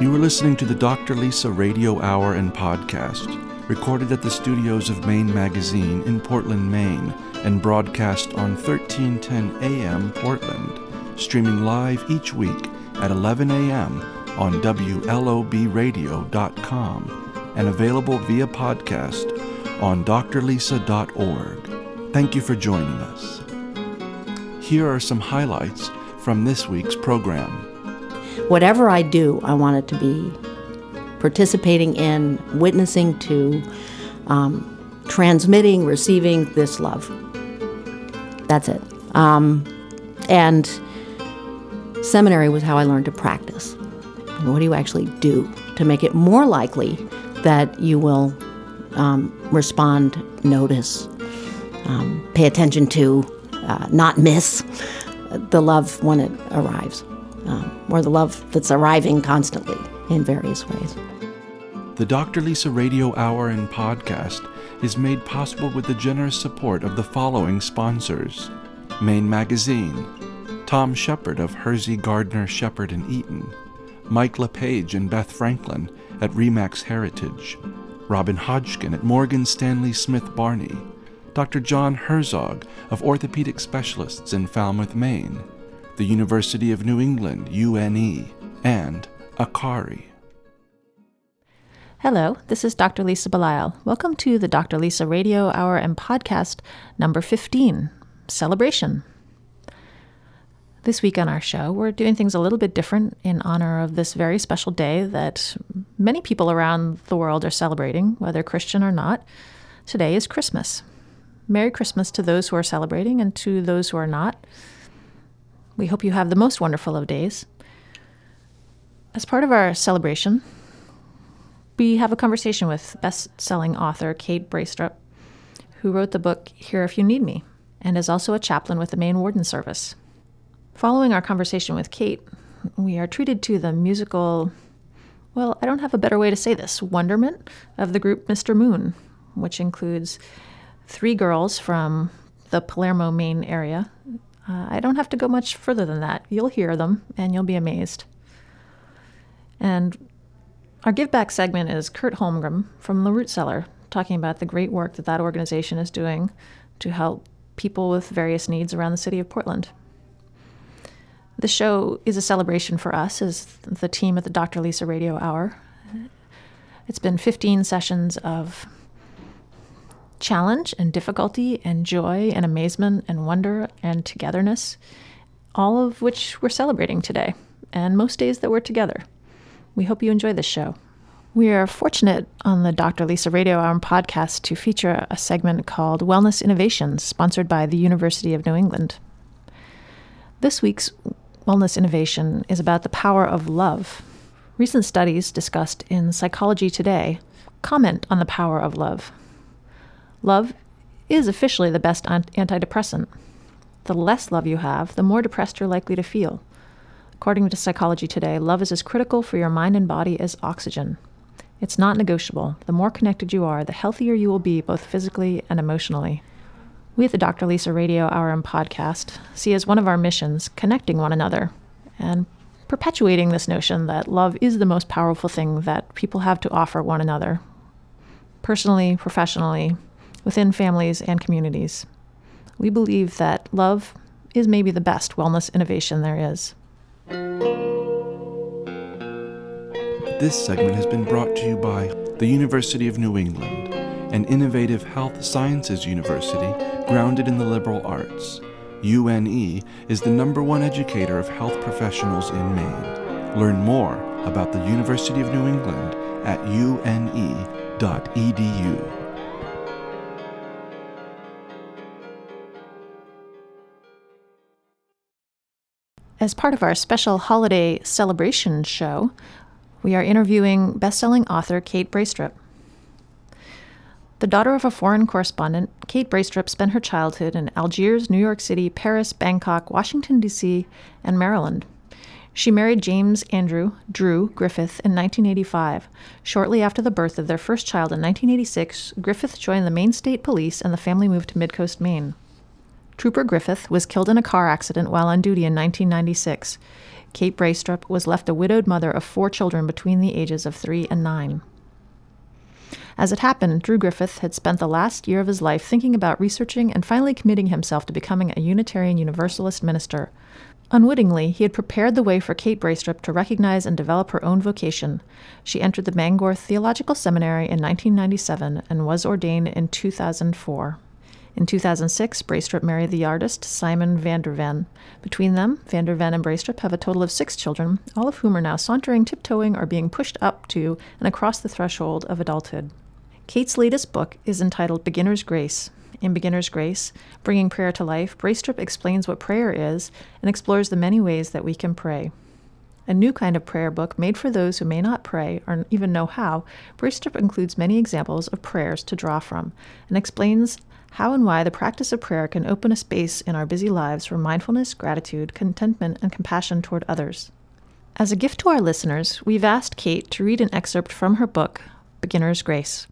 You are listening to the Dr. Lisa Radio Hour and Podcast, recorded at the studios of Maine Magazine in Portland, Maine, and broadcast on 1310 AM Portland, streaming live each week at 11 a.m. on WLOBradio.com and available via podcast on drlisa.org. Thank you for joining us. Here are some highlights from this week's program. Whatever I do, I want it to be participating in, witnessing to, um, transmitting, receiving this love. That's it. Um, and seminary was how I learned to practice. What do you actually do to make it more likely that you will um, respond, notice, um, pay attention to, uh, not miss the love when it arrives, um, or the love that's arriving constantly in various ways. The Dr. Lisa Radio Hour and Podcast is made possible with the generous support of the following sponsors Maine Magazine, Tom Shepard of Hersey Gardner Shepard and Eaton, Mike LePage and Beth Franklin at Remax Heritage, Robin Hodgkin at Morgan Stanley Smith Barney, Dr. John Herzog of Orthopedic Specialists in Falmouth, Maine, the University of New England, UNE, and Akari. Hello, this is Dr. Lisa Belisle. Welcome to the Dr. Lisa Radio Hour and Podcast number 15, Celebration. This week on our show, we're doing things a little bit different in honor of this very special day that many people around the world are celebrating, whether Christian or not. Today is Christmas. Merry Christmas to those who are celebrating and to those who are not. We hope you have the most wonderful of days. As part of our celebration, we have a conversation with best selling author Kate Braestrup, who wrote the book Here If You Need Me and is also a chaplain with the Maine Warden Service. Following our conversation with Kate, we are treated to the musical, well, I don't have a better way to say this, wonderment of the group Mr. Moon, which includes three girls from the Palermo, Maine area. Uh, I don't have to go much further than that. You'll hear them and you'll be amazed. And our give back segment is Kurt Holmgren from the Root Cellar talking about the great work that that organization is doing to help people with various needs around the city of Portland. The show is a celebration for us as the team at the Dr. Lisa Radio Hour. It's been 15 sessions of challenge and difficulty and joy and amazement and wonder and togetherness, all of which we're celebrating today, and most days that we're together. We hope you enjoy this show. We are fortunate on the Dr. Lisa Radio Hour podcast to feature a segment called Wellness Innovations, sponsored by the University of New England. This week's Wellness Innovation is about the power of love. Recent studies discussed in Psychology Today comment on the power of love. Love is officially the best antidepressant. The less love you have, the more depressed you're likely to feel. According to Psychology Today, love is as critical for your mind and body as oxygen. It's not negotiable. The more connected you are, the healthier you will be both physically and emotionally. We at the Dr. Lisa Radio Hour and podcast see as one of our missions connecting one another and perpetuating this notion that love is the most powerful thing that people have to offer one another, personally, professionally, within families and communities. We believe that love is maybe the best wellness innovation there is. This segment has been brought to you by the University of New England, an innovative health sciences university grounded in the liberal arts. UNE is the number one educator of health professionals in Maine. Learn more about the University of New England at une.edu. As part of our special holiday celebration show, we are interviewing best-selling author Kate Braestrup. The daughter of a foreign correspondent, Kate Braestrup spent her childhood in Algiers, New York City, Paris, Bangkok, Washington, D.C., and Maryland. She married James Andrew Drew Griffith in 1985. Shortly after the birth of their first child in 1986, Griffith joined the Maine State Police and the family moved to Midcoast, Maine. Trooper Griffith was killed in a car accident while on duty in 1996. Kate Braestrup was left a widowed mother of four children between the ages of three and nine. As it happened, Drew Griffith had spent the last year of his life thinking about researching and finally committing himself to becoming a Unitarian Universalist minister. Unwittingly, he had prepared the way for Kate Braestrup to recognize and develop her own vocation. She entered the Bangor Theological Seminary in 1997 and was ordained in 2004. In 2006, Braestrup married the artist Simon van der Ven. Between them, van der Ven and Braestrup have a total of six children, all of whom are now sauntering, tiptoeing, or being pushed up to and across the threshold of adulthood. Kate's latest book is entitled Beginner's Grace. In Beginner's Grace, Bringing Prayer to Life, Braestrup explains what prayer is and explores the many ways that we can pray. A new kind of prayer book made for those who may not pray or even know how, Braestrup includes many examples of prayers to draw from and explains how and why the practice of prayer can open a space in our busy lives for mindfulness, gratitude, contentment, and compassion toward others. As a gift to our listeners, we've asked Kate to read an excerpt from her book, Beginner's Grace.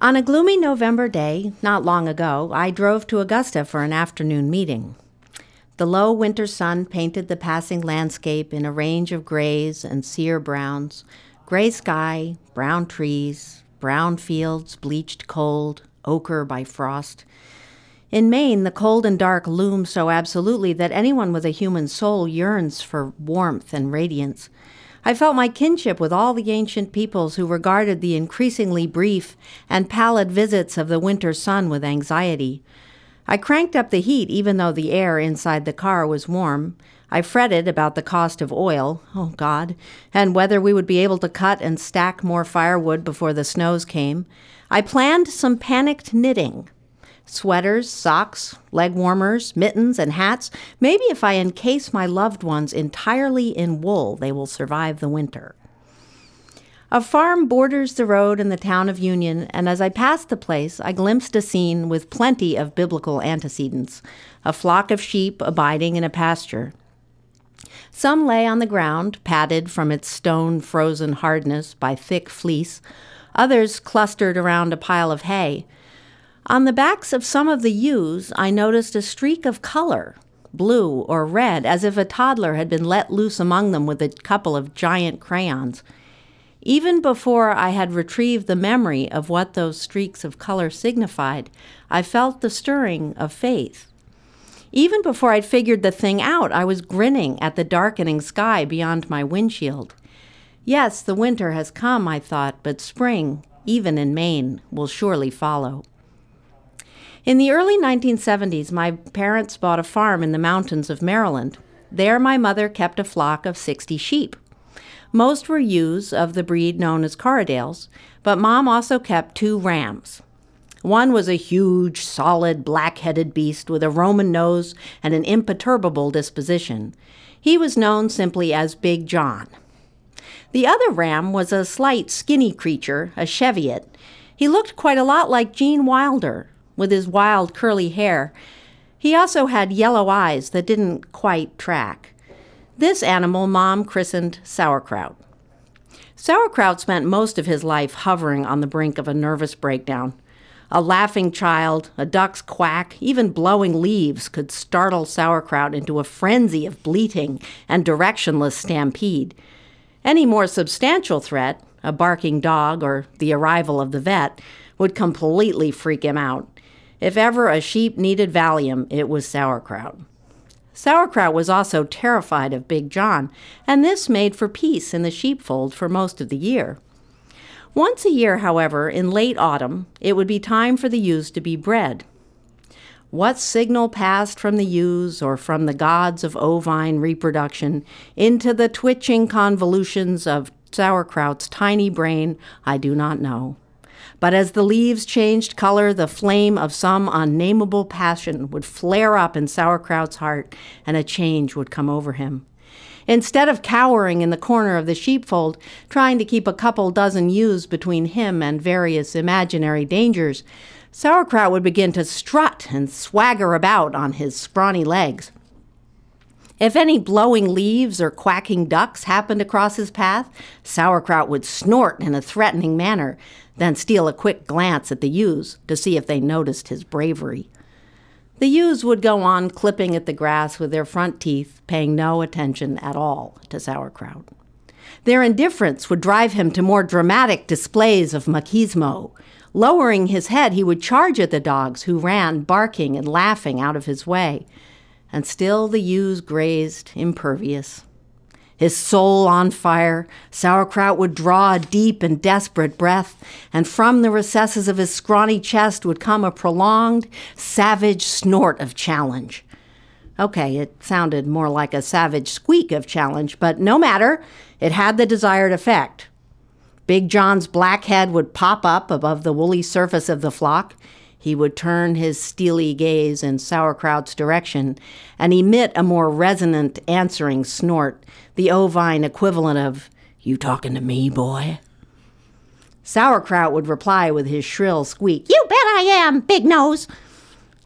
On a gloomy November day, not long ago, I drove to Augusta for an afternoon meeting. The low winter sun painted the passing landscape in a range of grays and sear browns gray sky, brown trees, brown fields bleached cold, ochre by frost. In Maine, the cold and dark loom so absolutely that anyone with a human soul yearns for warmth and radiance. I felt my kinship with all the ancient peoples who regarded the increasingly brief and pallid visits of the winter sun with anxiety. I cranked up the heat even though the air inside the car was warm. I fretted about the cost of oil, oh God, and whether we would be able to cut and stack more firewood before the snows came. I planned some panicked knitting sweaters, socks, leg warmers, mittens, and hats. Maybe if I encase my loved ones entirely in wool, they will survive the winter. A farm borders the road in the town of Union, and as I passed the place, I glimpsed a scene with plenty of biblical antecedents a flock of sheep abiding in a pasture. Some lay on the ground, padded from its stone frozen hardness by thick fleece. Others clustered around a pile of hay. On the backs of some of the ewes, I noticed a streak of color, blue or red, as if a toddler had been let loose among them with a couple of giant crayons. Even before I had retrieved the memory of what those streaks of color signified, I felt the stirring of faith. Even before I'd figured the thing out, I was grinning at the darkening sky beyond my windshield. Yes, the winter has come, I thought, but spring, even in Maine, will surely follow. In the early 1970s, my parents bought a farm in the mountains of Maryland. There, my mother kept a flock of 60 sheep. Most were ewes of the breed known as Corriedales, but mom also kept two rams. One was a huge, solid, black headed beast with a Roman nose and an imperturbable disposition. He was known simply as Big John. The other ram was a slight, skinny creature, a Cheviot. He looked quite a lot like Gene Wilder, with his wild curly hair. He also had yellow eyes that didn't quite track. This animal Mom christened Sauerkraut. Sauerkraut spent most of his life hovering on the brink of a nervous breakdown. A laughing child, a duck's quack, even blowing leaves could startle Sauerkraut into a frenzy of bleating and directionless stampede. Any more substantial threat, a barking dog or the arrival of the vet, would completely freak him out. If ever a sheep needed Valium, it was sauerkraut. Sauerkraut was also terrified of Big John, and this made for peace in the sheepfold for most of the year. Once a year, however, in late autumn, it would be time for the ewes to be bred. What signal passed from the ewes or from the gods of ovine reproduction into the twitching convolutions of sauerkraut's tiny brain, I do not know. But as the leaves changed color, the flame of some unnameable passion would flare up in Sauerkraut's heart, and a change would come over him. Instead of cowering in the corner of the sheepfold, trying to keep a couple dozen ewes between him and various imaginary dangers, Sauerkraut would begin to strut and swagger about on his scrawny legs. If any blowing leaves or quacking ducks happened across his path, Sauerkraut would snort in a threatening manner, then steal a quick glance at the ewes to see if they noticed his bravery. The ewes would go on clipping at the grass with their front teeth, paying no attention at all to sauerkraut. Their indifference would drive him to more dramatic displays of machismo. Lowering his head, he would charge at the dogs, who ran, barking and laughing, out of his way. And still the ewes grazed, impervious. His soul on fire, Sauerkraut would draw a deep and desperate breath, and from the recesses of his scrawny chest would come a prolonged, savage snort of challenge. Okay, it sounded more like a savage squeak of challenge, but no matter, it had the desired effect. Big John's black head would pop up above the woolly surface of the flock. He would turn his steely gaze in Sauerkraut's direction and emit a more resonant answering snort, the ovine equivalent of, You talking to me, boy? Sauerkraut would reply with his shrill squeak, You bet I am, big nose!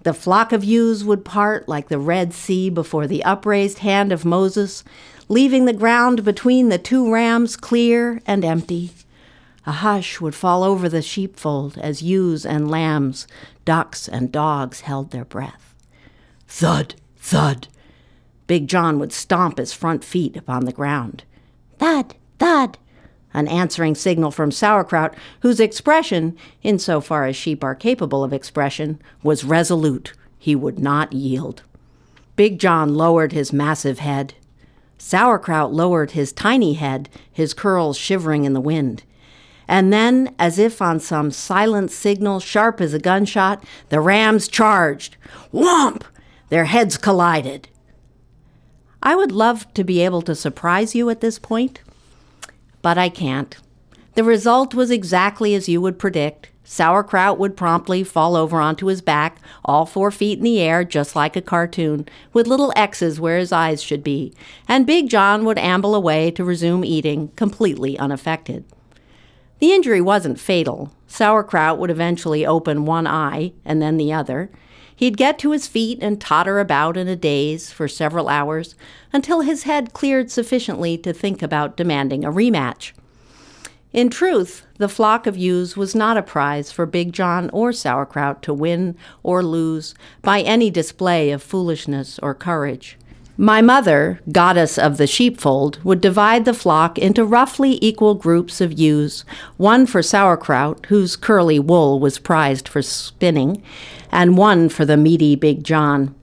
The flock of ewes would part like the Red Sea before the upraised hand of Moses, leaving the ground between the two rams clear and empty. A hush would fall over the sheepfold as ewes and lambs, ducks and dogs held their breath. Thud, thud. Big John would stomp his front feet upon the ground. Thud, thud. An answering signal from Sauerkraut, whose expression, insofar as sheep are capable of expression, was resolute. He would not yield. Big John lowered his massive head. Sauerkraut lowered his tiny head, his curls shivering in the wind. And then, as if on some silent signal sharp as a gunshot, the rams charged. Whomp! Their heads collided. I would love to be able to surprise you at this point, but I can't. The result was exactly as you would predict. Sauerkraut would promptly fall over onto his back, all four feet in the air, just like a cartoon, with little X's where his eyes should be, and Big John would amble away to resume eating, completely unaffected. The injury wasn't fatal. Sauerkraut would eventually open one eye and then the other. He'd get to his feet and totter about in a daze for several hours until his head cleared sufficiently to think about demanding a rematch. In truth, the flock of ewes was not a prize for Big John or Sauerkraut to win or lose by any display of foolishness or courage. My mother, goddess of the sheepfold, would divide the flock into roughly equal groups of ewes, one for sauerkraut, whose curly wool was prized for spinning, and one for the meaty Big John.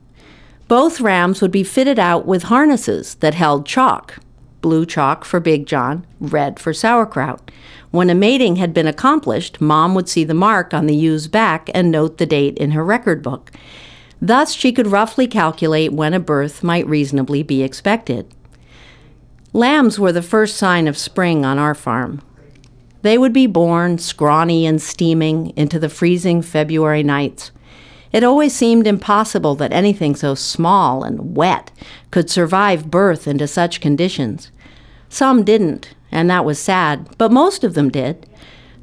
Both rams would be fitted out with harnesses that held chalk blue chalk for Big John, red for sauerkraut. When a mating had been accomplished, Mom would see the mark on the ewe's back and note the date in her record book. Thus, she could roughly calculate when a birth might reasonably be expected. Lambs were the first sign of spring on our farm. They would be born, scrawny and steaming, into the freezing February nights. It always seemed impossible that anything so small and wet could survive birth into such conditions. Some didn't, and that was sad, but most of them did.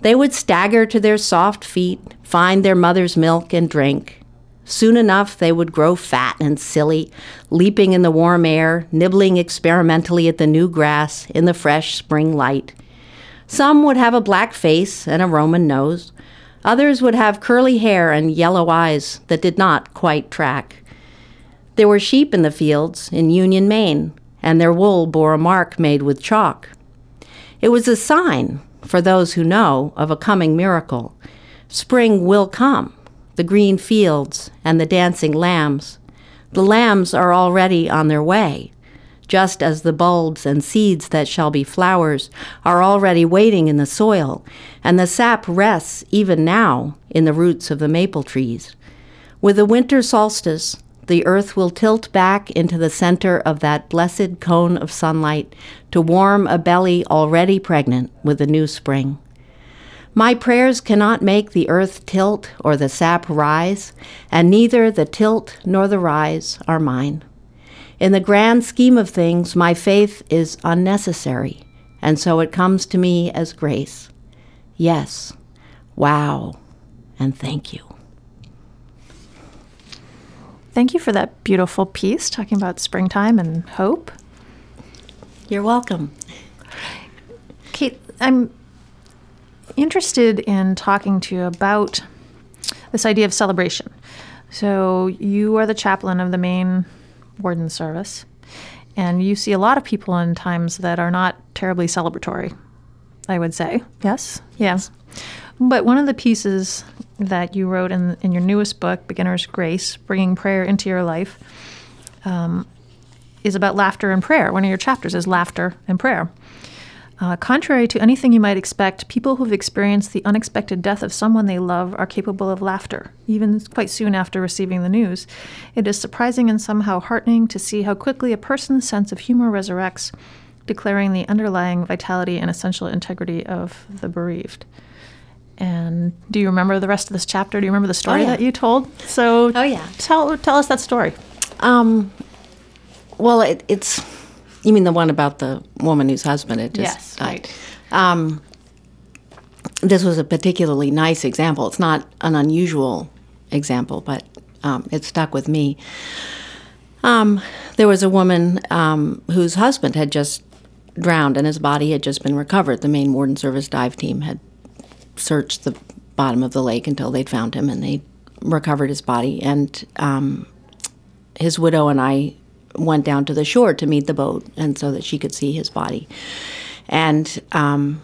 They would stagger to their soft feet, find their mother's milk, and drink. Soon enough, they would grow fat and silly, leaping in the warm air, nibbling experimentally at the new grass in the fresh spring light. Some would have a black face and a Roman nose. Others would have curly hair and yellow eyes that did not quite track. There were sheep in the fields in Union, Maine, and their wool bore a mark made with chalk. It was a sign, for those who know, of a coming miracle. Spring will come the green fields, and the dancing lambs. The lambs are already on their way, just as the bulbs and seeds that shall be flowers are already waiting in the soil, and the sap rests even now in the roots of the maple trees. With the winter solstice, the earth will tilt back into the center of that blessed cone of sunlight to warm a belly already pregnant with the new spring. My prayers cannot make the earth tilt or the sap rise, and neither the tilt nor the rise are mine. In the grand scheme of things, my faith is unnecessary, and so it comes to me as grace. Yes, wow, and thank you. Thank you for that beautiful piece talking about springtime and hope. You're welcome. Kate, I'm interested in talking to you about this idea of celebration. So you are the chaplain of the Maine warden service, and you see a lot of people in times that are not terribly celebratory. I would say yes, yes. But one of the pieces that you wrote in in your newest book, Beginner's Grace, bringing prayer into your life, um, is about laughter and prayer. One of your chapters is laughter and prayer. Uh, contrary to anything you might expect, people who've experienced the unexpected death of someone they love are capable of laughter, even quite soon after receiving the news. It is surprising and somehow heartening to see how quickly a person's sense of humor resurrects, declaring the underlying vitality and essential integrity of the bereaved. And do you remember the rest of this chapter? Do you remember the story Oh, yeah. that you told? So, Oh, yeah. tell tell us that story. Um, well, it, it's. You mean the one about the woman whose husband had just Yes, died? right. Um, this was a particularly nice example. It's not an unusual example, but um, it stuck with me. Um, there was a woman um, whose husband had just drowned and his body had just been recovered. The Maine warden service dive team had searched the bottom of the lake until they'd found him and they recovered his body. And um, his widow and I went down to the shore to meet the boat and so that she could see his body. And um,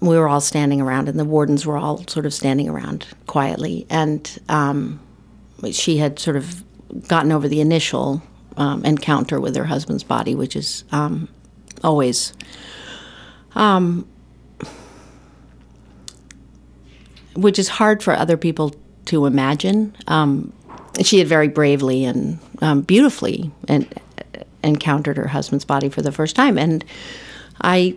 we were all standing around, and the wardens were all sort of standing around quietly. And um, she had sort of gotten over the initial um, encounter with her husband's body, which is um, always um, which is hard for other people to imagine. Um, she had very bravely and um, beautifully and encountered her husband's body for the first time, and I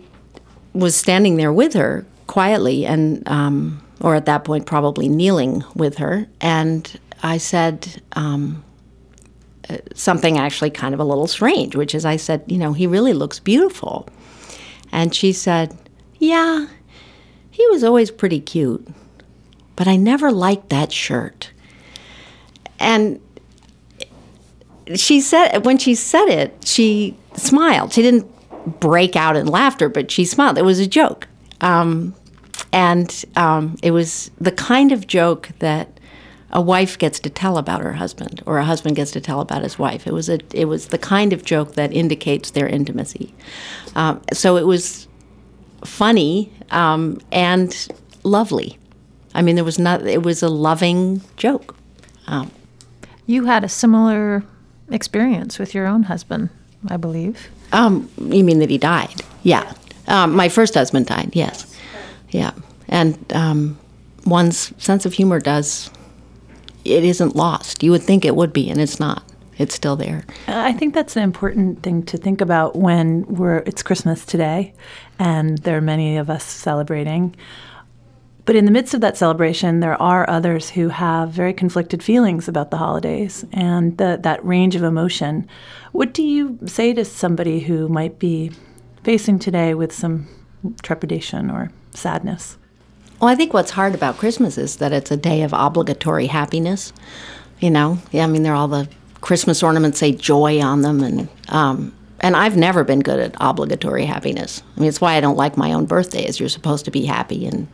was standing there with her quietly, and um, or at that point probably kneeling with her, and I said. Um, uh, Something actually kind of a little strange, which is I said, you know, he really looks beautiful. And she said, Yeah, he was always pretty cute, but I never liked that shirt. And she said, when she said it, she smiled. She didn't break out in laughter, but she smiled. It was a joke. Um, and um, it was the kind of joke that a wife gets to tell about her husband, or a husband gets to tell about his wife. It was a, it was the kind of joke that indicates their intimacy. Um, so it was funny um, and lovely. I mean, there was not. It was a loving joke. You had a similar experience with your own husband, I believe. um, you mean that he died? Yeah. Um, my first husband died. Yes. Yeah. And um, one's sense of humor does. It isn't lost. You would think it would be, and it's not. It's still there. I think that's an important thing to think about when we're it's Christmas today and there are many of us celebrating. But in the midst of that celebration, there are others who have very conflicted feelings about the holidays and the, that range of emotion. What do you say to somebody who might be facing today with some trepidation or sadness? Well, I think what's hard about Christmas is that it's a day of obligatory happiness. You know, yeah, I mean, they're all the Christmas ornaments say joy on them, and um, and I've never been good at obligatory happiness. I mean, it's why I don't like my own birthdays. You're supposed to be happy, and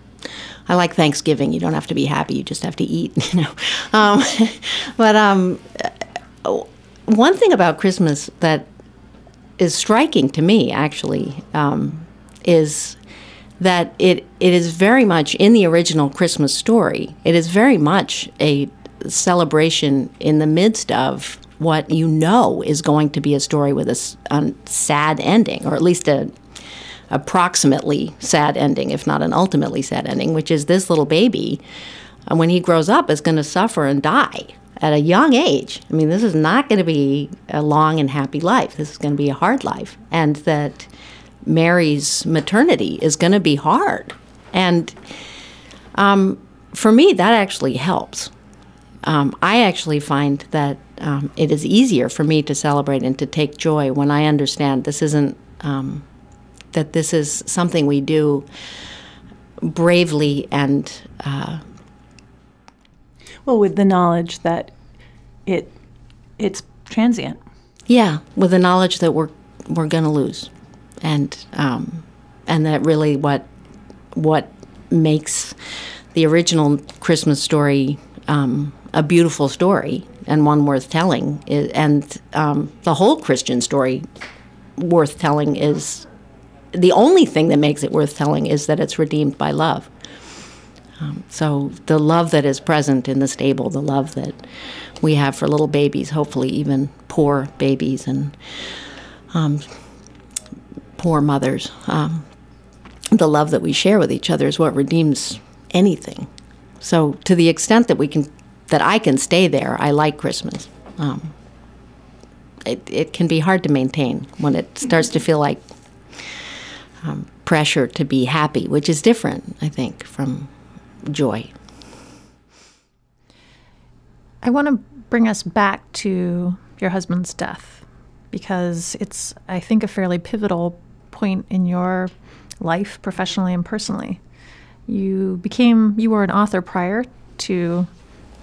I like Thanksgiving. You don't have to be happy; you just have to eat. You know, um, but um, one thing about Christmas that is striking to me, actually, um, is that it it is very much in the original Christmas story. It is very much a celebration in the midst of what you know is going to be a story with a sad ending, or at least a approximately sad ending, if not an ultimately sad ending, which is this little baby, uh, when he grows up, is going to suffer and die at a young age. I mean, this is not going to be a long and happy life. This is going to be a hard life. And that Mary's maternity is going to be hard. And um, for me, that actually helps. Um, I actually find that um, it is easier for me to celebrate and to take joy when I understand this isn't, um, that this is something we do bravely and uh, Well, with the knowledge that it it's transient. Yeah, with the knowledge that we're we're going to lose, and um, and that really what what makes the original Christmas story um, a beautiful story and one worth telling. And um, the whole Christian story worth telling is the only thing that makes it worth telling is that it's redeemed by love. Um, so the love that is present in the stable, the love that we have for little babies, hopefully even poor babies and um, poor mothers, um, the love that we share with each other is what redeems anything. So to the extent that we can, that I can stay there, I like Christmas. Um, it, it can be hard to maintain when it starts to feel like um, pressure to be happy, which is different, I think, from joy. I want to bring us back to your husband's death because it's, I think, a fairly pivotal point in your life, professionally and personally. You became, you were an author prior to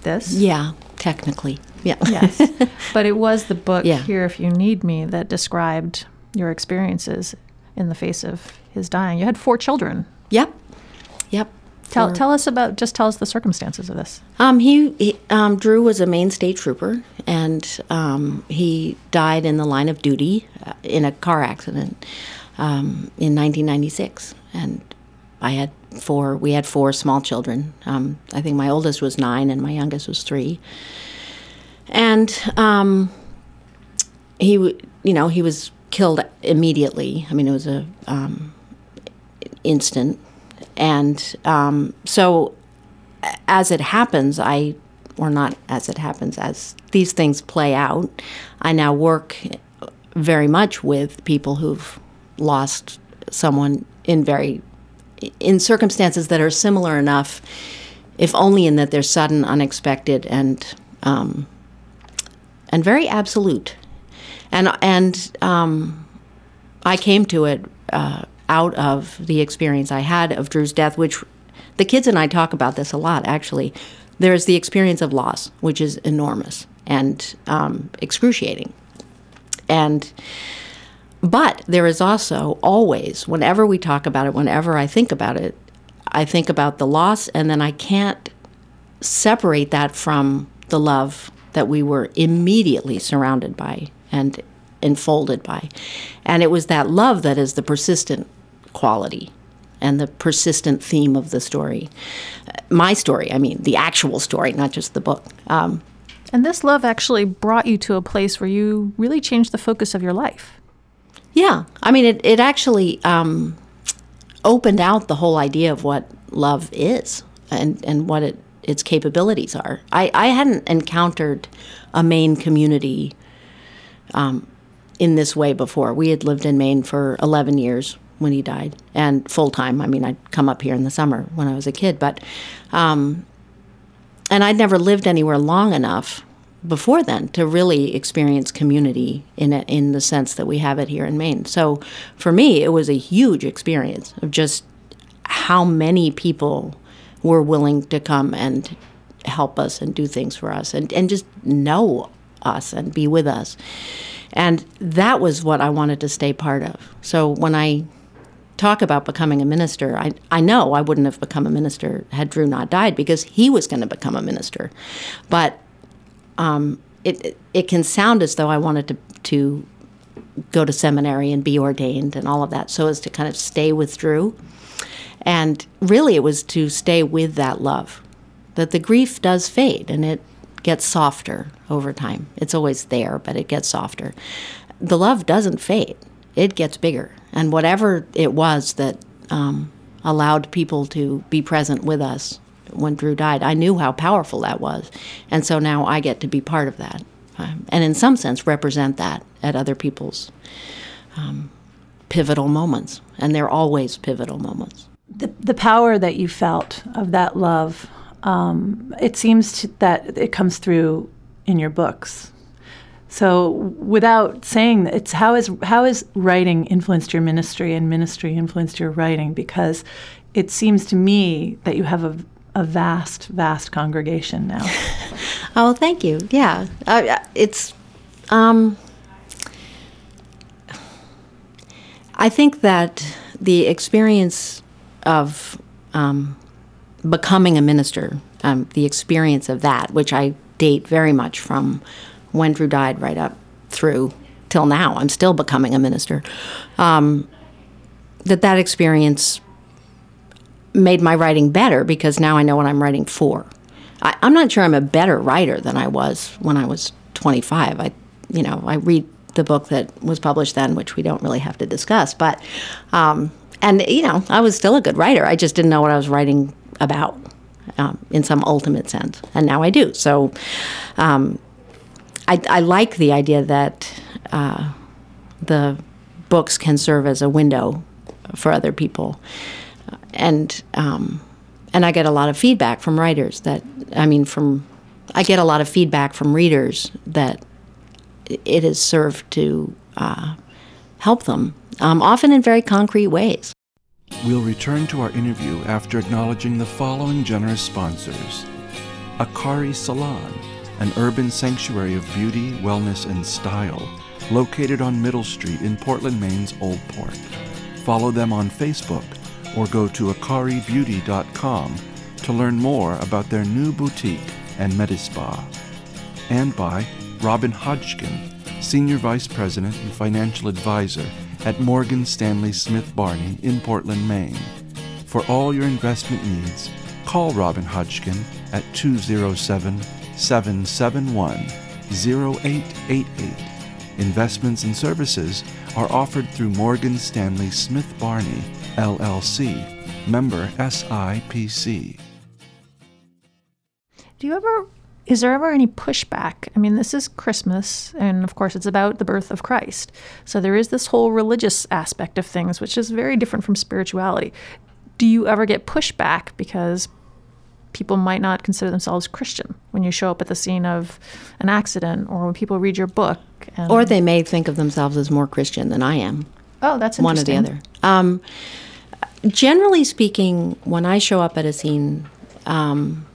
this. Yeah, technically. Yeah. Yes. but it was the book, Yeah. Here If You Need Me, that described your experiences in the face of his dying. You had four children. yep. Yep. Tell, tell us about, just tell us the circumstances of this. Um, he, he um, Drew was a Maine State Trooper, and um, he died in the line of duty uh, in a car accident um, in 1996. And I had four. We had four small children. Um, I think my oldest was nine, and my youngest was three. And um, he, w- you know, he was killed immediately. I mean, it was a um, instant, and um, so as it happens, I, or not as it happens, as these things play out, I now work very much with people who've lost someone in very, in circumstances that are similar enough, if only in that they're sudden, unexpected, and um, and very absolute, and and um, I came to it uh, out of the experience I had of Drew's death, which the kids and I talk about this a lot, actually. There's the experience of loss, which is enormous and um, excruciating. And, but there is also always, whenever we talk about it, whenever I think about it, I think about the loss, and then I can't separate that from the love that we were immediately surrounded by and enfolded by. And it was that love that is the persistent quality and the persistent theme of the story. Uh, My story, I mean, the actual story, not just the book. Um, And this love actually brought you to a place where you really changed the focus of your life. yeah, I mean, it, it actually um, opened out the whole idea of what love is and, and what it, its capabilities are. I, I hadn't encountered a Maine community um, in this way before. We had lived in Maine for 11 years when he died, and full time. I mean, I'd come up here in the summer when I was a kid, but, um, and I'd never lived anywhere long enough before then to really experience community in in the sense that we have it here in Maine. So for me, it was a huge experience of just how many people were willing to come and help us and do things for us and, and just know us and be with us. And that was what I wanted to stay part of. So when I talk about becoming a minister, I, I know I wouldn't have become a minister had Drew not died because he was going to become a minister. But um, it, it, can sound as though I wanted to, to go to seminary and be ordained and all of that so as to kind of stay with Drew. And really, it was to stay with that love. That the grief does fade and it gets softer over time. It's always there, but it gets softer. The love doesn't fade, it gets bigger. And whatever it was that um, allowed people to be present with us when Drew died, I knew how powerful that was. And so now I get to be part of that. Um, and in some sense, represent that at other people's um, pivotal moments. And they're always pivotal moments. the, the power that you felt of that love, um, it seems to, that it comes through in your books. So, without saying that, it's how is how has writing influenced your ministry and ministry influenced your writing? Because it seems to me that you have a, a vast, vast congregation now. Oh, thank you. Yeah, uh, it's. Um, I think that the experience of um, becoming a minister um, the experience of that, which I date very much from when Drew died right up through till now. I'm still becoming a minister. Um, that that experience made my writing better because now I know what I'm writing for. I, I'm not sure I'm a better writer than I was when I was 25. I, you know, I read the book that was published then, which we don't really have to discuss. But, um, and you know, I was still a good writer. I just didn't know what I was writing about um, in some ultimate sense, and now I do. So, um, I, I, like the idea that uh, the books can serve as a window for other people, and um, and I get a lot of feedback from writers that I mean from I get a lot of feedback from readers that it has served to uh, help them, um, often in very concrete ways. We'll return to our interview after acknowledging the following generous sponsors Akari Salon, an urban sanctuary of beauty, wellness, and style located on Middle Street in Portland, Maine's Old Port. Follow them on Facebook or go to akaribeauty.com to learn more about their new boutique and Medispa. And by Robin Hodgkin, Senior Vice President and Financial Advisor at Morgan Stanley Smith Barney in Portland, Maine. For all your investment needs, call Robin Hodgkin at 207 771 0888. Investments and services are offered through Morgan Stanley Smith Barney, LLC, member SIPC. Do you ever is there ever any pushback? I mean, this is Christmas, and of course, it's about the birth of Christ. So there is this whole religious aspect of things, which is very different from spirituality. Do you ever get pushback because people might not consider themselves Christian when you show up at the scene of an accident or when people read your book? or they may think of themselves as more Christian than I am. Oh, that's one or the other. Um, generally speaking, when I show up at a scene, um,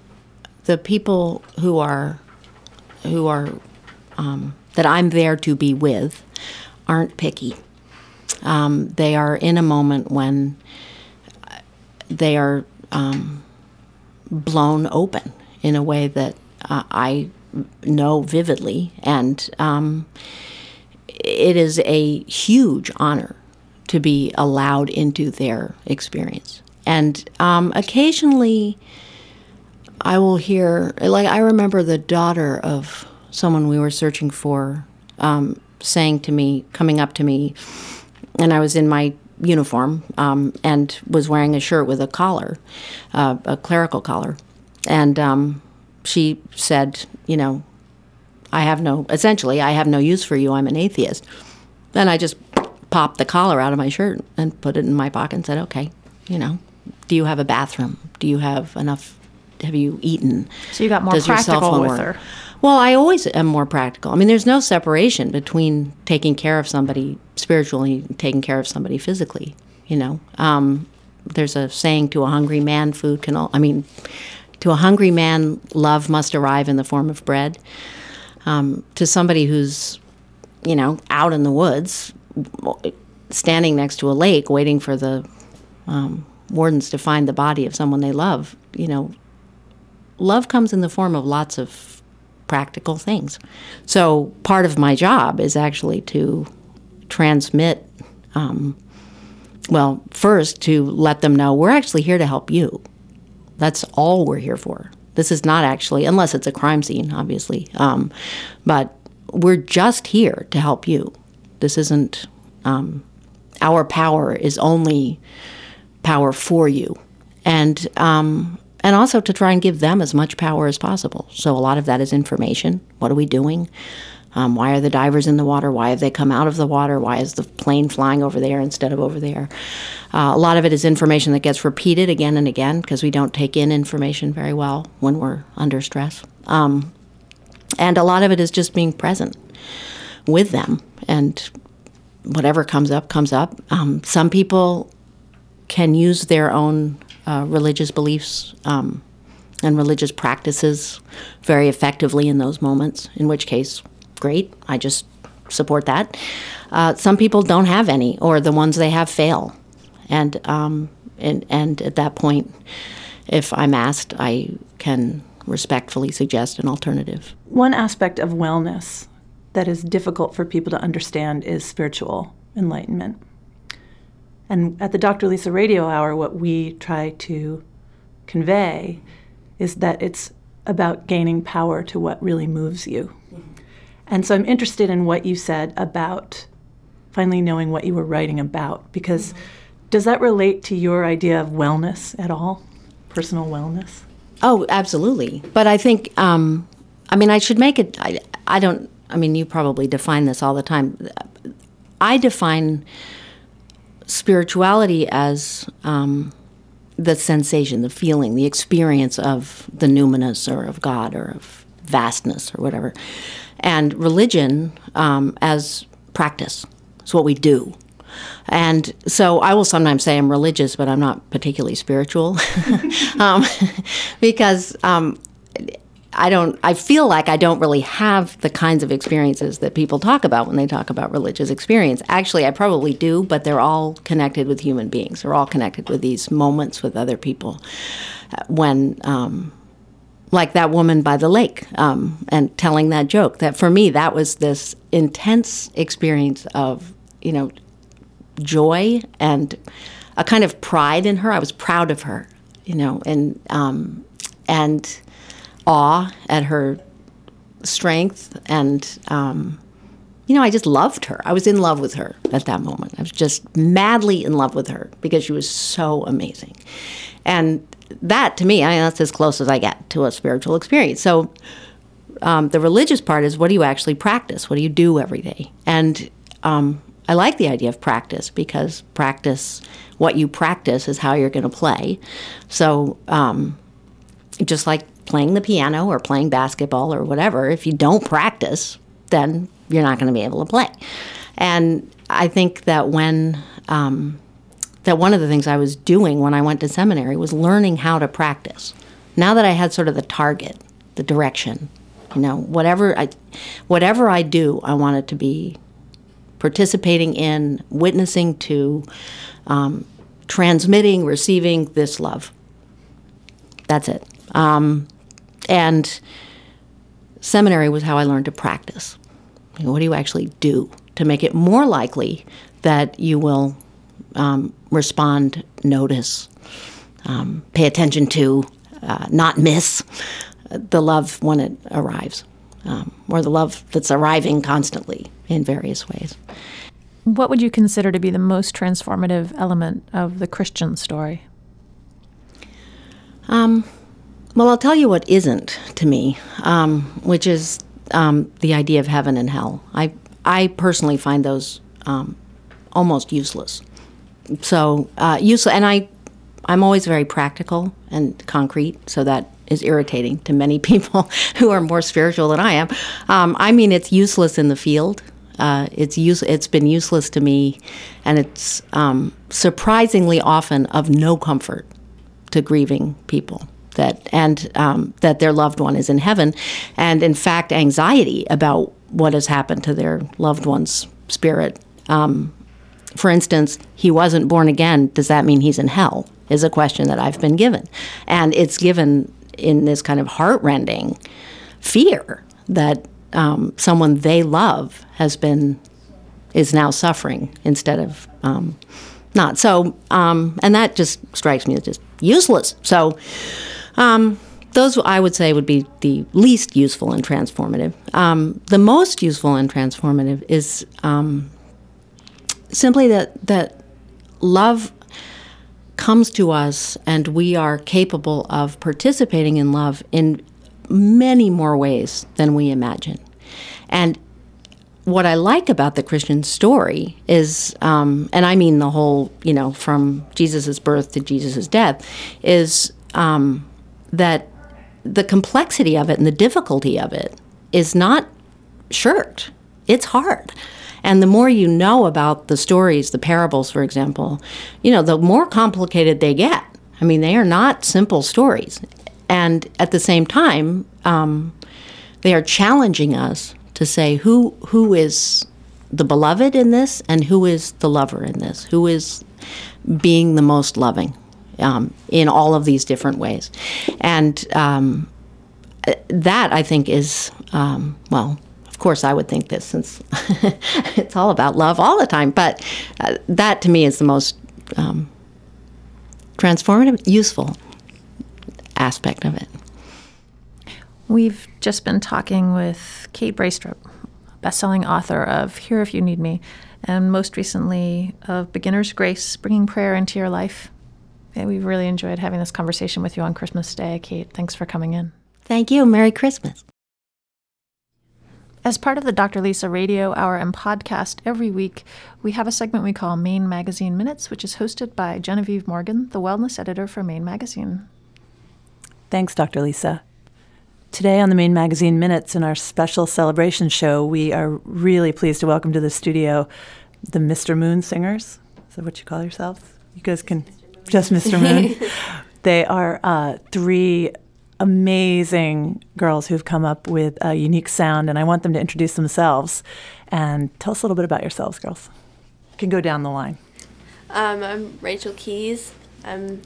the people who are who are um, that I'm there to be with aren't picky. Um, they are in a moment when they are um, blown open in a way that uh, I know vividly, and um, it is a huge honor to be allowed into their experience. And um, occasionally, I will hear, like, I remember the daughter of someone we were searching for um, saying to me, coming up to me, and I was in my uniform um, and was wearing a shirt with a collar, uh, a clerical collar. And um, she said, you know, I have no, essentially, I have no use for you. I'm an atheist. And I just popped the collar out of my shirt and put it in my pocket and said, okay, you know, do you have a bathroom? Do you have enough have you eaten? So you got more Does practical with her. Well, I always am more practical. I mean, there's no separation between taking care of somebody spiritually and taking care of somebody physically. You know, um, there's a saying: "To a hungry man, food can." All, I mean, to a hungry man, love must arrive in the form of bread. Um, to somebody who's, you know, out in the woods, standing next to a lake, waiting for the um, wardens to find the body of someone they love, you know, love comes in the form of lots of practical things. So part of my job is actually to transmit. Um, well, first to let them know we're actually here to help you. That's all we're here for. This is not actually, unless it's a crime scene, obviously, um, but we're just here to help you. This isn't, um, our power is only power for you. And um, and also to try and give them as much power as possible. So a lot of that is information. What are we doing? Um, why are the divers in the water? Why have they come out of the water? Why is the plane flying over there instead of over there? Uh, a lot of it is information that gets repeated again and again because we don't take in information very well when we're under stress. Um, and a lot of it is just being present with them and whatever comes up comes up. Um, some people can use their own uh, religious beliefs um, and religious practices very effectively in those moments, in which case, great, I just support that. Uh, some people don't have any, or the ones they have fail. And, um, and, and at that point, if I'm asked, I can respectfully suggest an alternative. One aspect of wellness that is difficult for people to understand is spiritual enlightenment. And at the Dr. Lisa Radio Hour, what we try to convey is that it's about gaining power to what really moves you. And so I'm interested in what you said about finally knowing what you were writing about, because does that relate to your idea of wellness at all? Personal wellness? Oh, absolutely. But I think, um, I mean, I should make it, I, I don't, I mean, you probably define this all the time. I define spirituality as um, the sensation, the feeling, the experience of the numinous or of God or of vastness or whatever. And religion um, as practice. It's what we do. And so I will sometimes say I'm religious, but I'm not particularly spiritual um, because um, I don't. I feel like I don't really have the kinds of experiences that people talk about when they talk about religious experience. Actually, I probably do, but they're all connected with human beings. They're all connected with these moments with other people. Uh, when, um, like that woman by the lake, um, and telling that joke. That for me, that was this intense experience of you know joy and a kind of pride in her. I was proud of her, you know, and um, and awe at her strength and um, you know i just loved her. I was in love with her at that moment. I was just madly in love with her because she was so amazing. And that to me I mean, that's as close as i get to a spiritual experience. So um, the religious part is what do you actually practice? What do you do every day? And um, i like the idea of practice because practice what you practice is how you're going to play. So um, just like playing the piano or playing basketball or whatever, if you don't practice, then you're not going to be able to play. And I think that when um, that one of the things I was doing when I went to seminary was learning how to practice. Now that I had sort of the target, the direction, you know, whatever I, whatever I do, I want it to be participating in, witnessing to, um, transmitting, receiving this love. That's it. Um, and seminary was how I learned to practice. You know, what do you actually do to make it more likely that you will um, respond, notice, um, pay attention to, uh, not miss the love when it arrives, um, or the love that's arriving constantly in various ways. What would you consider to be the most transformative element of the Christian story? Um, well, I'll tell you what isn't to me, um, which is um, the idea of heaven and hell. I I personally find those um, almost useless. So uh, useless, and I I'm always very practical and concrete, so that is irritating to many people who are more spiritual than I am. Um, I mean, it's useless in the field. Uh, it's use, It's been useless to me, and it's um, surprisingly often of no comfort to grieving people that and um, that their loved one is in heaven, and in fact, anxiety about what has happened to their loved one's spirit. Um, for instance, he wasn't born again. Does that mean he's in hell? Is a question that I've been given, and it's given in this kind of heartrending fear that um, someone they love has been is now suffering instead of um, not. So, um, and that just strikes me as just useless. So, um, those I would say would be the least useful and transformative. Um, the most useful and transformative is um, simply that that love comes to us and we are capable of participating in love in many more ways than we imagine. And what I like about the Christian story is, um, and I mean the whole, you know, from Jesus' birth to Jesus' death, is um, that the complexity of it and the difficulty of it is not shirked. It's hard. And the more you know about the stories, the parables, for example, you know, the more complicated they get. I mean, they are not simple stories. And at the same time, um, they are challenging us to say who who is the beloved in this and who is the lover in this, who is being the most loving um, in all of these different ways. And um, that, I think, is, um, well, of course, I would think this since it's all about love all the time, but uh, that to me is the most um, transformative, useful aspect of it. We've just been talking with Kate Braestrup, best-selling author of Here If You Need Me, and most recently of Beginner's Grace, Bringing Prayer into Your Life. And we've really enjoyed having this conversation with you on Christmas Day, Kate. Thanks for coming in. Thank you. Merry Christmas. As part of the Dr. Lisa Radio Hour and podcast, every week we have a segment we call Maine Magazine Minutes, which is hosted by Genevieve Morgan, the wellness editor for Maine Magazine. Thanks, Dr. Lisa. Today on the Maine Magazine Minutes in our special celebration show, we are really pleased to welcome to the studio the Mr. Moon Singers. Is that what you call yourselves? You guys can just Mr. Moon. they are uh, three amazing girls who've come up with a unique sound, and I want them to introduce themselves and tell us a little bit about yourselves, girls. You can go down the line. Um, I'm Rachel Keys. I'm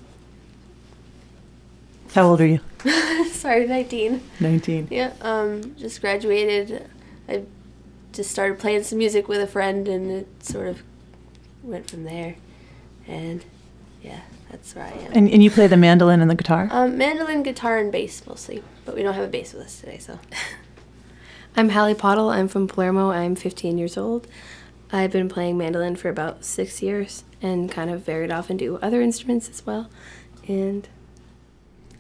How old are you? sorry, 19. 19. Yeah, um, just graduated. I just started playing some music with a friend, and it sort of went from there. And yeah, that's where I am. And, and you play the mandolin and the guitar? Um, mandolin, guitar, and bass mostly, but we don't have a bass with us today, so. I'm Hallie Pottle. I'm from Palermo. I'm 15 years old. I've been playing mandolin for about six years and kind of varied off into other instruments as well. And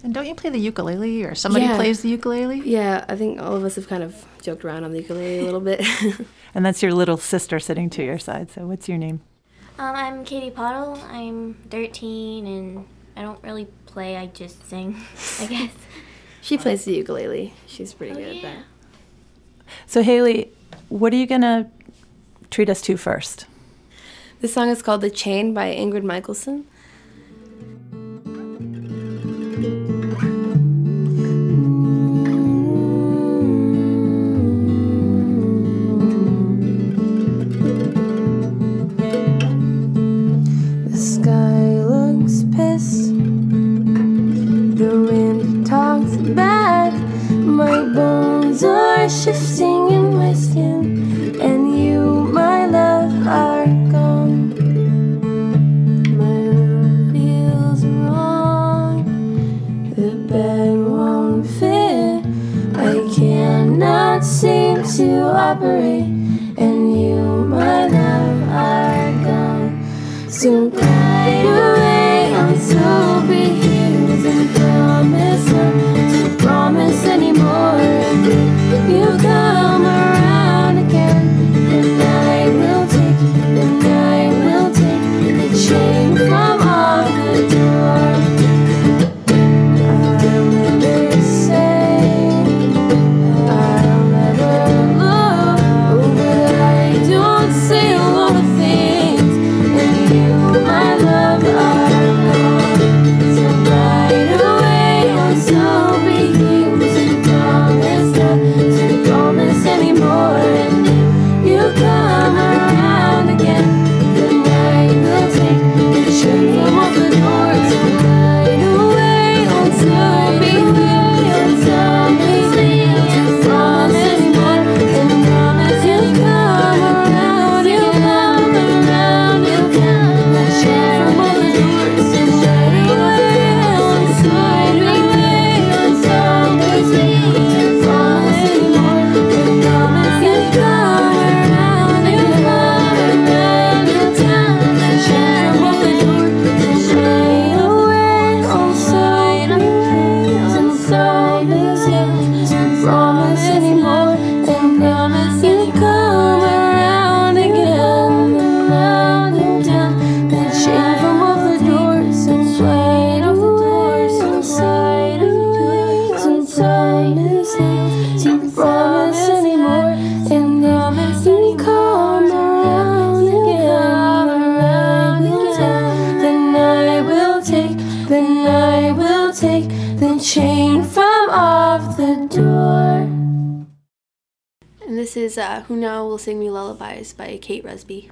And don't you play the ukulele, or somebody Yeah. plays the ukulele? yeah, I think all of us have kind of joked around on the ukulele a little bit. And that's your little sister sitting to your side. So, what's your name? Um, I'm Katie Pottle. I'm 13 and I don't really play, I just sing, I guess. she plays the ukulele. She's pretty good at that. So, Haley, what are you going to treat us to first? This song is called The Chain by Ingrid Michaelson. Shifting in my skin. Is uh, Who Now Will Sing Me Lullabies by Kate Rusby.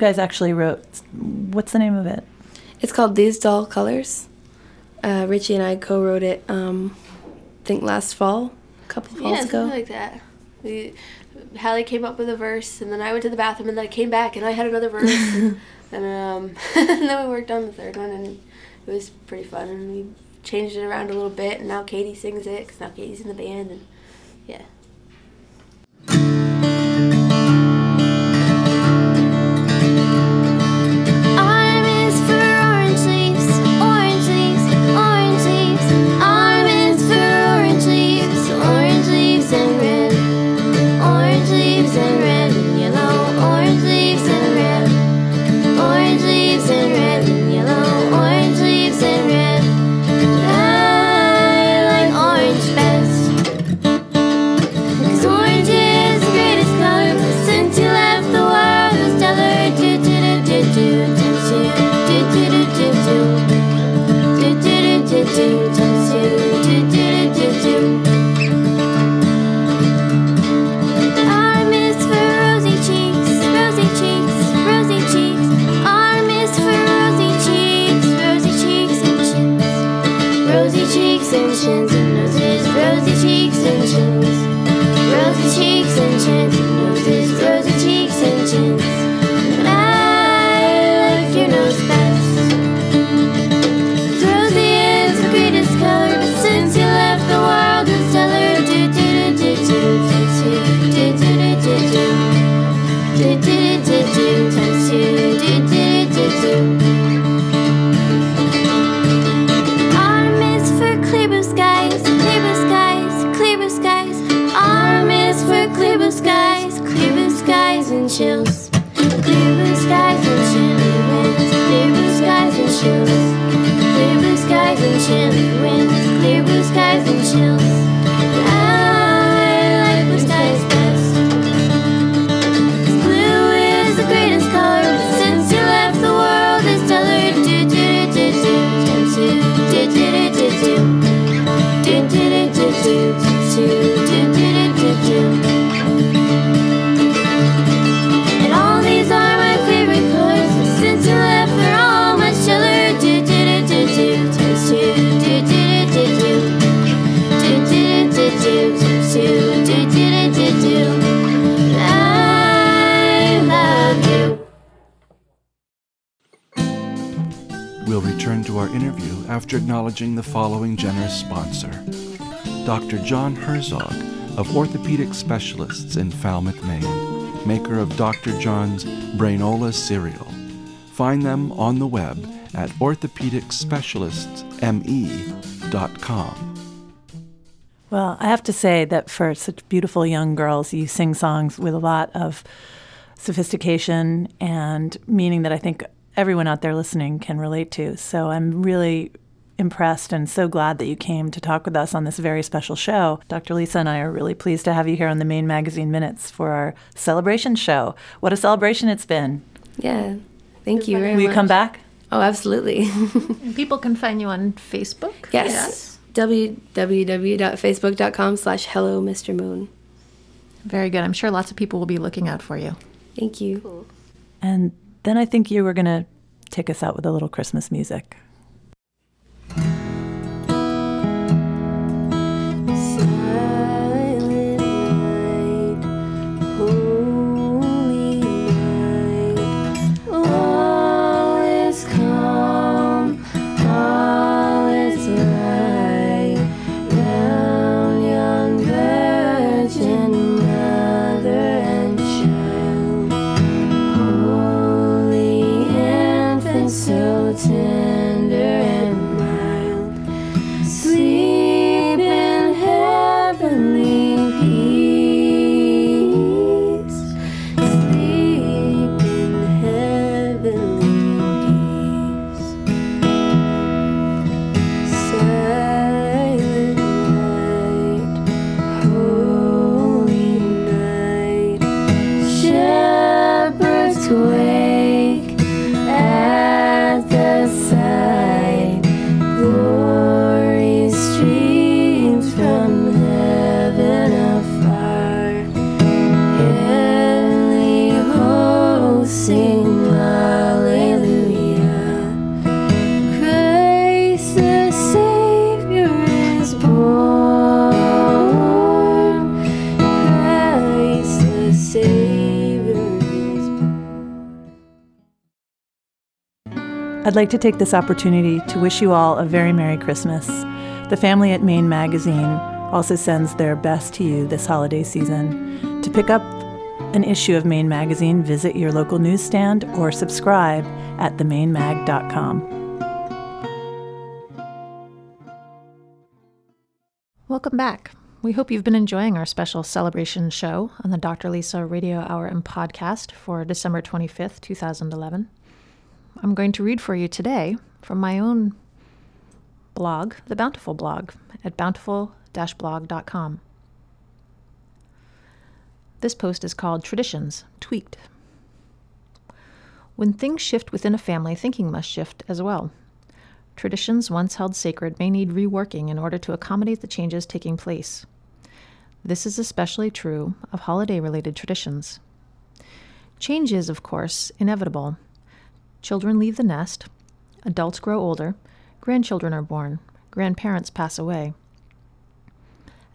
guys actually wrote. What's the name of it? It's called These Doll Colors. Uh, Richie and I co-wrote it. Um, I think last fall, a couple of falls yeah, ago. Yeah, like that. We, Hallie came up with a verse, and then I went to the bathroom, and then I came back, and I had another verse, and, and, um, and then we worked on the third one, and it was pretty fun, and we changed it around a little bit, and now Katie sings it, because now Katie's in the band, and acknowledging the following generous sponsor Dr. John Herzog of Orthopedic Specialists in Falmouth, Maine, maker of Dr. John's Brainola cereal. Find them on the web at orthopedicspecialistsme.com. Well, I have to say that for such beautiful young girls, you sing songs with a lot of sophistication and meaning that I think everyone out there listening can relate to. So I'm really impressed and so glad that you came to talk with us on this very special show. Dr. Lisa and I are really pleased to have you here on the Maine Magazine Minutes for our celebration show. What a celebration it's been. Yeah. Thank you very Will you come back? Oh, absolutely. People can find you on Facebook. yes. www.facebook.com slash hello Mr. Moon. Very good. I'm sure lots of people will be looking out for you. Thank you. And then I think you were going to take us out with a little Christmas music. I'd like to take this opportunity to wish you all a very Merry Christmas. The family at Maine Magazine also sends their best to you this holiday season. To pick up an issue of Maine Magazine, visit your local newsstand or subscribe at themainemag.com. Welcome back. We hope you've been enjoying our special celebration show on the Dr. Lisa Radio Hour and podcast for December 25th, 2011. I'm going to read for you today from my own blog, the Bountiful blog, at bountiful blog.com. This post is called Traditions Tweaked. When things shift within a family, thinking must shift as well. Traditions once held sacred may need reworking in order to accommodate the changes taking place. This is especially true of holiday related traditions. Change is, of course, inevitable. Children leave the nest, adults grow older, grandchildren are born, grandparents pass away.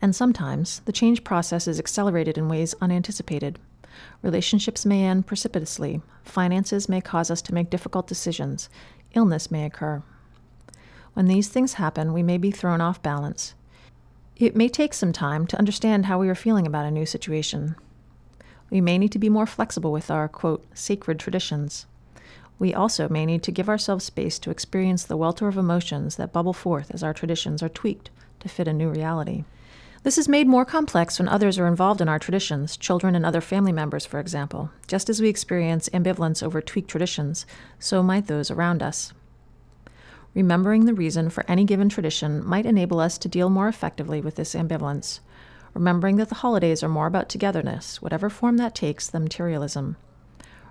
And sometimes the change process is accelerated in ways unanticipated. Relationships may end precipitously, finances may cause us to make difficult decisions, illness may occur. When these things happen, we may be thrown off balance. It may take some time to understand how we are feeling about a new situation. We may need to be more flexible with our, quote, sacred traditions. We also may need to give ourselves space to experience the welter of emotions that bubble forth as our traditions are tweaked to fit a new reality. This is made more complex when others are involved in our traditions, children and other family members, for example. Just as we experience ambivalence over tweaked traditions, so might those around us. Remembering the reason for any given tradition might enable us to deal more effectively with this ambivalence. Remembering that the holidays are more about togetherness, whatever form that takes, than materialism.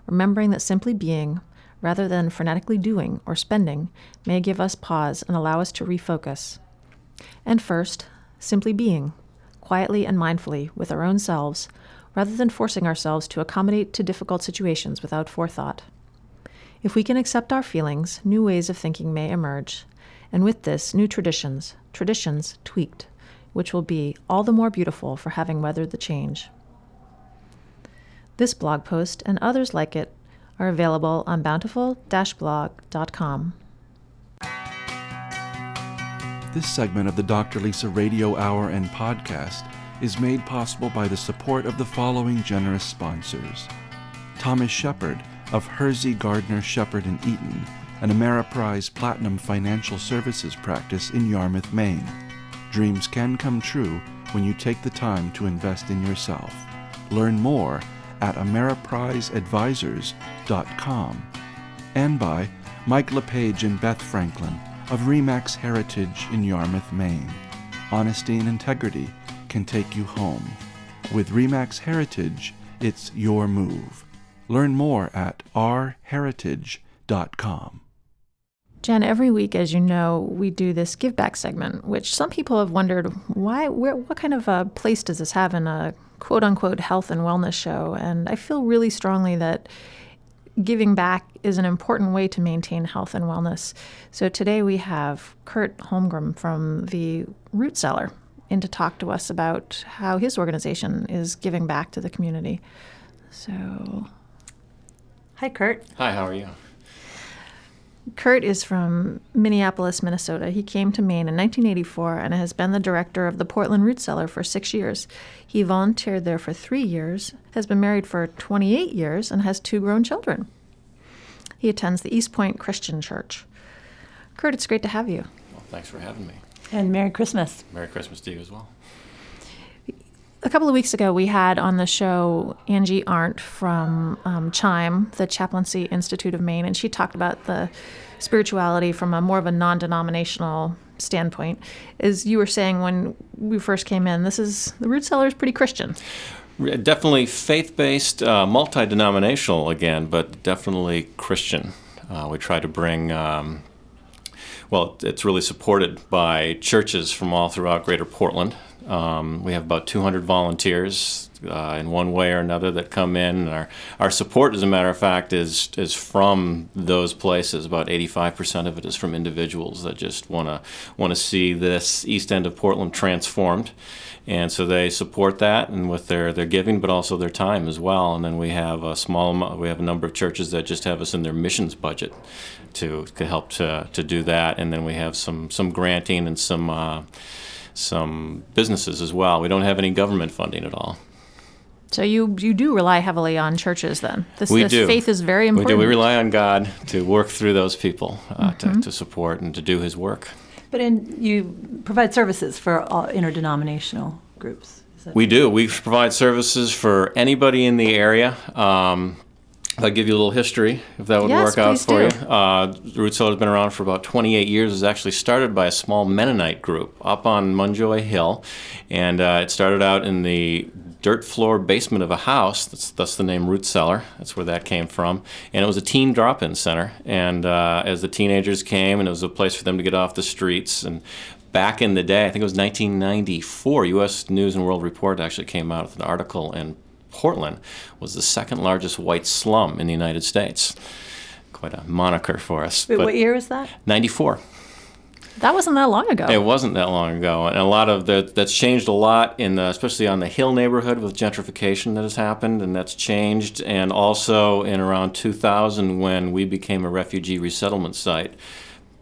Remembering that simply being, rather than frenetically doing or spending, may give us pause and allow us to refocus. And first, simply being, quietly and mindfully, with our own selves, rather than forcing ourselves to accommodate to difficult situations without forethought. If we can accept our feelings, new ways of thinking may emerge, and with this, new traditions, traditions tweaked, which will be all the more beautiful for having weathered the change. This blog post and others like it are available on bountiful blog.com. This segment of the Dr. Lisa Radio Hour and podcast is made possible by the support of the following generous sponsors Thomas Shepard of Hersey Gardner Shepard and Eaton, an Ameriprise Platinum financial services practice in Yarmouth, Maine. Dreams can come true when you take the time to invest in yourself. Learn more at ameripriseadvisors.com. And by Mike LePage and Beth Franklin of Remax Heritage in Yarmouth, Maine. Honesty and integrity can take you home. With Remax Heritage, it's your move. Learn more at rheritage.com. Jen, every week, as you know, we do this give back segment, which some people have wondered why, where, what kind of a place does this have in a quote unquote health and wellness show? And I feel really strongly that giving back is an important way to maintain health and wellness. So today we have Kurt Holmgren from the Root Cellar in to talk to us about how his organization is giving back to the community. So, Hi, Kurt. Hi, how are you? Kurt is from Minneapolis, Minnesota. He came to Maine in 1984 and has been the director of the Portland Root Cellar for six years. He volunteered there for three years, has been married for 28 years, and has two grown children. He attends the East Point Christian Church. Kurt, it's great to have you. Well, thanks for having me. And Merry Christmas. Merry Christmas to you as well. A couple of weeks ago, we had on the show Angie Arndt from um, Chime, the Chaplaincy Institute of Maine, and she talked about the spirituality from a more of a non denominational standpoint. As you were saying when we first came in, this is the root cellar is pretty Christian. Definitely faith based, uh, multi denominational again, but definitely Christian. Uh, we try to bring, um, well, it's really supported by churches from all throughout Greater Portland. Um, we have about 200 volunteers uh, in one way or another that come in. And our, our support, as a matter of fact, is, is from those places. About 85% of it is from individuals that just want to want to see this east end of Portland transformed. And so they support that and with their, their giving, but also their time as well. And then we have a small we have a number of churches that just have us in their missions budget to, to help to, to do that. And then we have some, some granting and some, uh, some businesses as well. We don't have any government funding at all. So you you do rely heavily on churches then. This, We this do. faith is very We important. do. We rely on God to work through those people, uh, to, to support and to do His work. But in, you provide services for all interdenominational groups. We do. We provide services for anybody in the area. Um, I'll give you a little history, if that would Yes, work out for do. you. Uh, Root Cellar has been around for about 28 years. It was actually started by a small Mennonite group up on Munjoy Hill, and uh, it started out in the dirt floor basement of a house. That's, that's the name Root Cellar. That's where that came from. And it was a teen drop-in center. And uh, as the teenagers came, and it was a place for them to get off the streets and back in the day, I think it was 1994, U.S. News and World Report actually came out with an article, and Portland was the second largest white slum in the United States. Quite a moniker for us. Wait, but what year was that? 94. that wasn't that long ago. It wasn't that long ago, and a lot of the, that's changed a lot in the, especially on the Hill neighborhood with gentrification that has happened, and that's changed, and also in around 2000 when we became a refugee resettlement site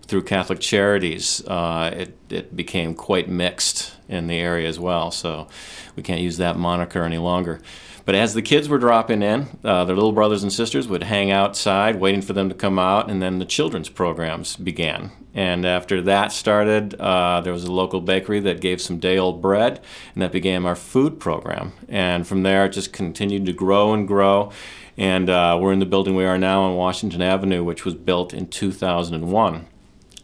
through Catholic Charities, uh, it, it became quite mixed in the area as well. So we can't use that moniker any longer. But as the kids were dropping in, uh, their little brothers and sisters would hang outside waiting for them to come out, and then the children's programs began. And after that started, uh, there was a local bakery that gave some day old bread, and that began our food program. And from there, it just continued to grow and grow. And uh, we're in the building we are now on Washington Avenue, which was built in 2001.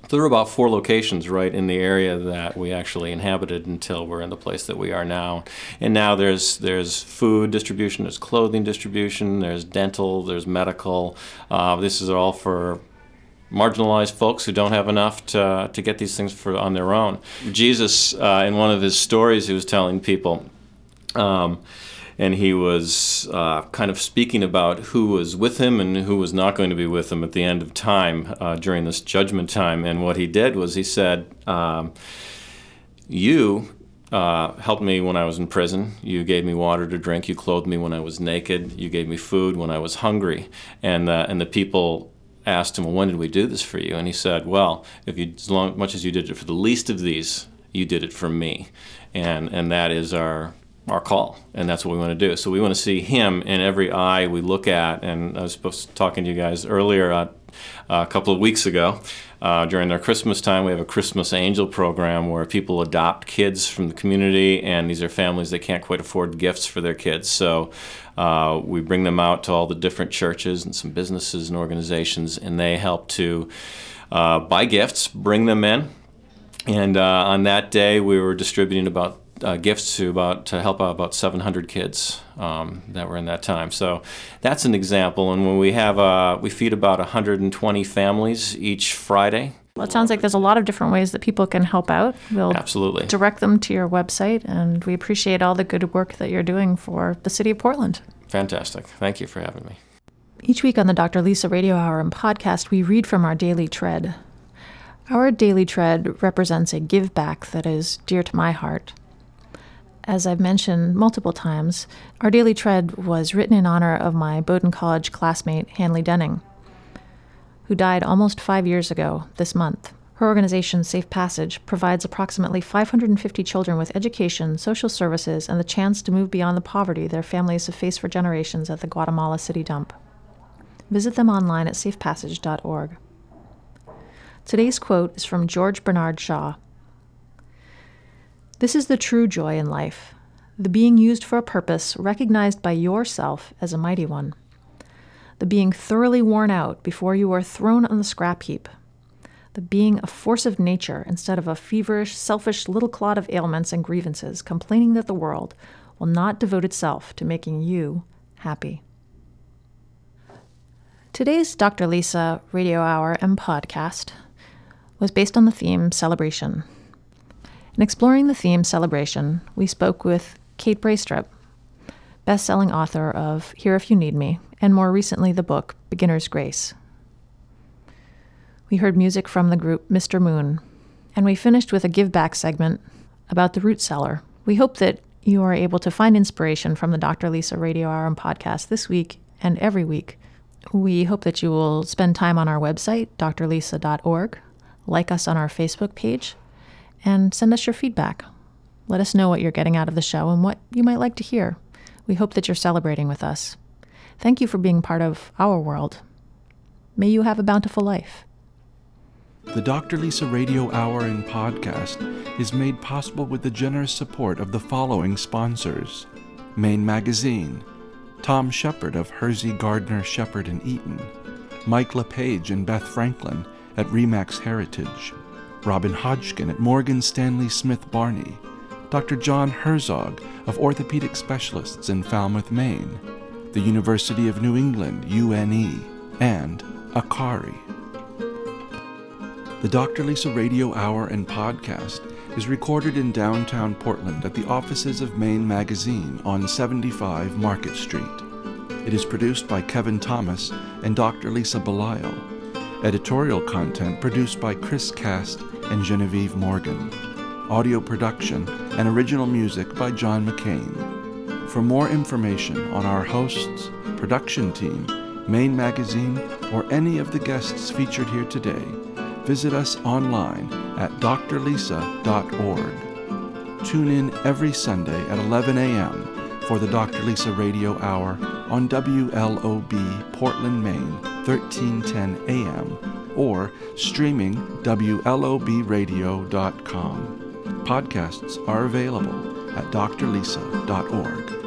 There were about four locations right in the area that we actually inhabited until we're in the place that we are now. And now there's there's food distribution, there's clothing distribution, there's dental, there's medical. Uh, this is all for marginalized folks who don't have enough to, to get these things for on their own. Jesus, uh, in one of his stories, he was telling people. Um, and he was uh, kind of speaking about who was with him and who was not going to be with him at the end of time uh, during this judgment time. And what he did was he said, um, You uh, helped me when I was in prison. You gave me water to drink. You clothed me when I was naked. You gave me food when I was hungry. And, uh, and the people asked him, well, when did we do this for you? And he said, well, if you, as long, much as you did it for the least of these, you did it for me. And, and that is our, our call, and that's what we want to do. So we want to see him in every eye we look at. And I was supposed to talking to you guys earlier uh, a couple of weeks ago. Uh, during our Christmas time, we have a Christmas Angel program where people adopt kids from the community, and these are families that can't quite afford gifts for their kids. So uh, we bring them out to all the different churches and some businesses and organizations, and they help to uh, buy gifts, bring them in. And uh, on that day, we were distributing about uh, gifts to about to help out about 700 kids um, that were in that time. So that's an example. And when we have uh, we feed about 120 families each Friday. Well, it sounds like there's a lot of different ways that people can help out. We'll Absolutely. direct them to your website, and we appreciate all the good work that you're doing for the city of Portland. Fantastic. Thank you for having me. Each week on the Dr. Lisa Radio Hour and podcast, we read from our daily tread. Our daily tread represents a give back that is dear to my heart. As I've mentioned multiple times, our daily tread was written in honor of my Bowdoin College classmate, Hanley Denning, who died almost five years ago this month. Her organization, Safe Passage, provides approximately 550 children with education, social services, and the chance to move beyond the poverty their families have faced for generations at the Guatemala City Dump. Visit them online at safepassage.org. Today's quote is from George Bernard Shaw. This is the true joy in life, the being used for a purpose recognized by yourself as a mighty one, the being thoroughly worn out before you are thrown on the scrap heap, the being a force of nature instead of a feverish, selfish little clod of ailments and grievances complaining that the world will not devote itself to making you happy. Today's Dr. Lisa radio hour and podcast was based on the theme celebration. In exploring the theme celebration, we spoke with Kate Braestrup, best selling author of Here If You Need Me, and more recently the book Beginner's Grace. We heard music from the group Mr. Moon, and we finished with a give back segment about the root cellar. We hope that you are able to find inspiration from the Dr. Lisa Radio Hour and podcast this week and every week. We hope that you will spend time on our website, drlisa.org, like us on our Facebook page, and send us your feedback. Let us know what you're getting out of the show and what you might like to hear. We hope that you're celebrating with us. Thank you for being part of our world. May you have a bountiful life. The Dr. Lisa Radio Hour and podcast is made possible with the generous support of the following sponsors Maine Magazine, Tom Shepard of Hersey Gardner Shepard and Eaton, Mike LePage and Beth Franklin at Remax Heritage, Robin Hodgkin at Morgan Stanley Smith Barney, Dr. John Herzog of Orthopedic Specialists in Falmouth, Maine, the University of New England, UNE, and Akari. The Dr. Lisa Radio Hour and podcast is recorded in downtown Portland at the offices of Maine Magazine on 75 Market Street. It is produced by Kevin Thomas and Dr. Lisa Belisle. Editorial content produced by Chris Cast and Genevieve Morgan. Audio production and original music by John McCain. For more information on our hosts, production team, Maine Magazine, or any of the guests featured here today, visit us online at drlisa.org. Tune in every Sunday at 11 a.m. for the Dr. Lisa Radio Hour on WLOB Portland, Maine, 1310 a.m. or streaming WLOBradio.com. Podcasts are available at drlisa.org.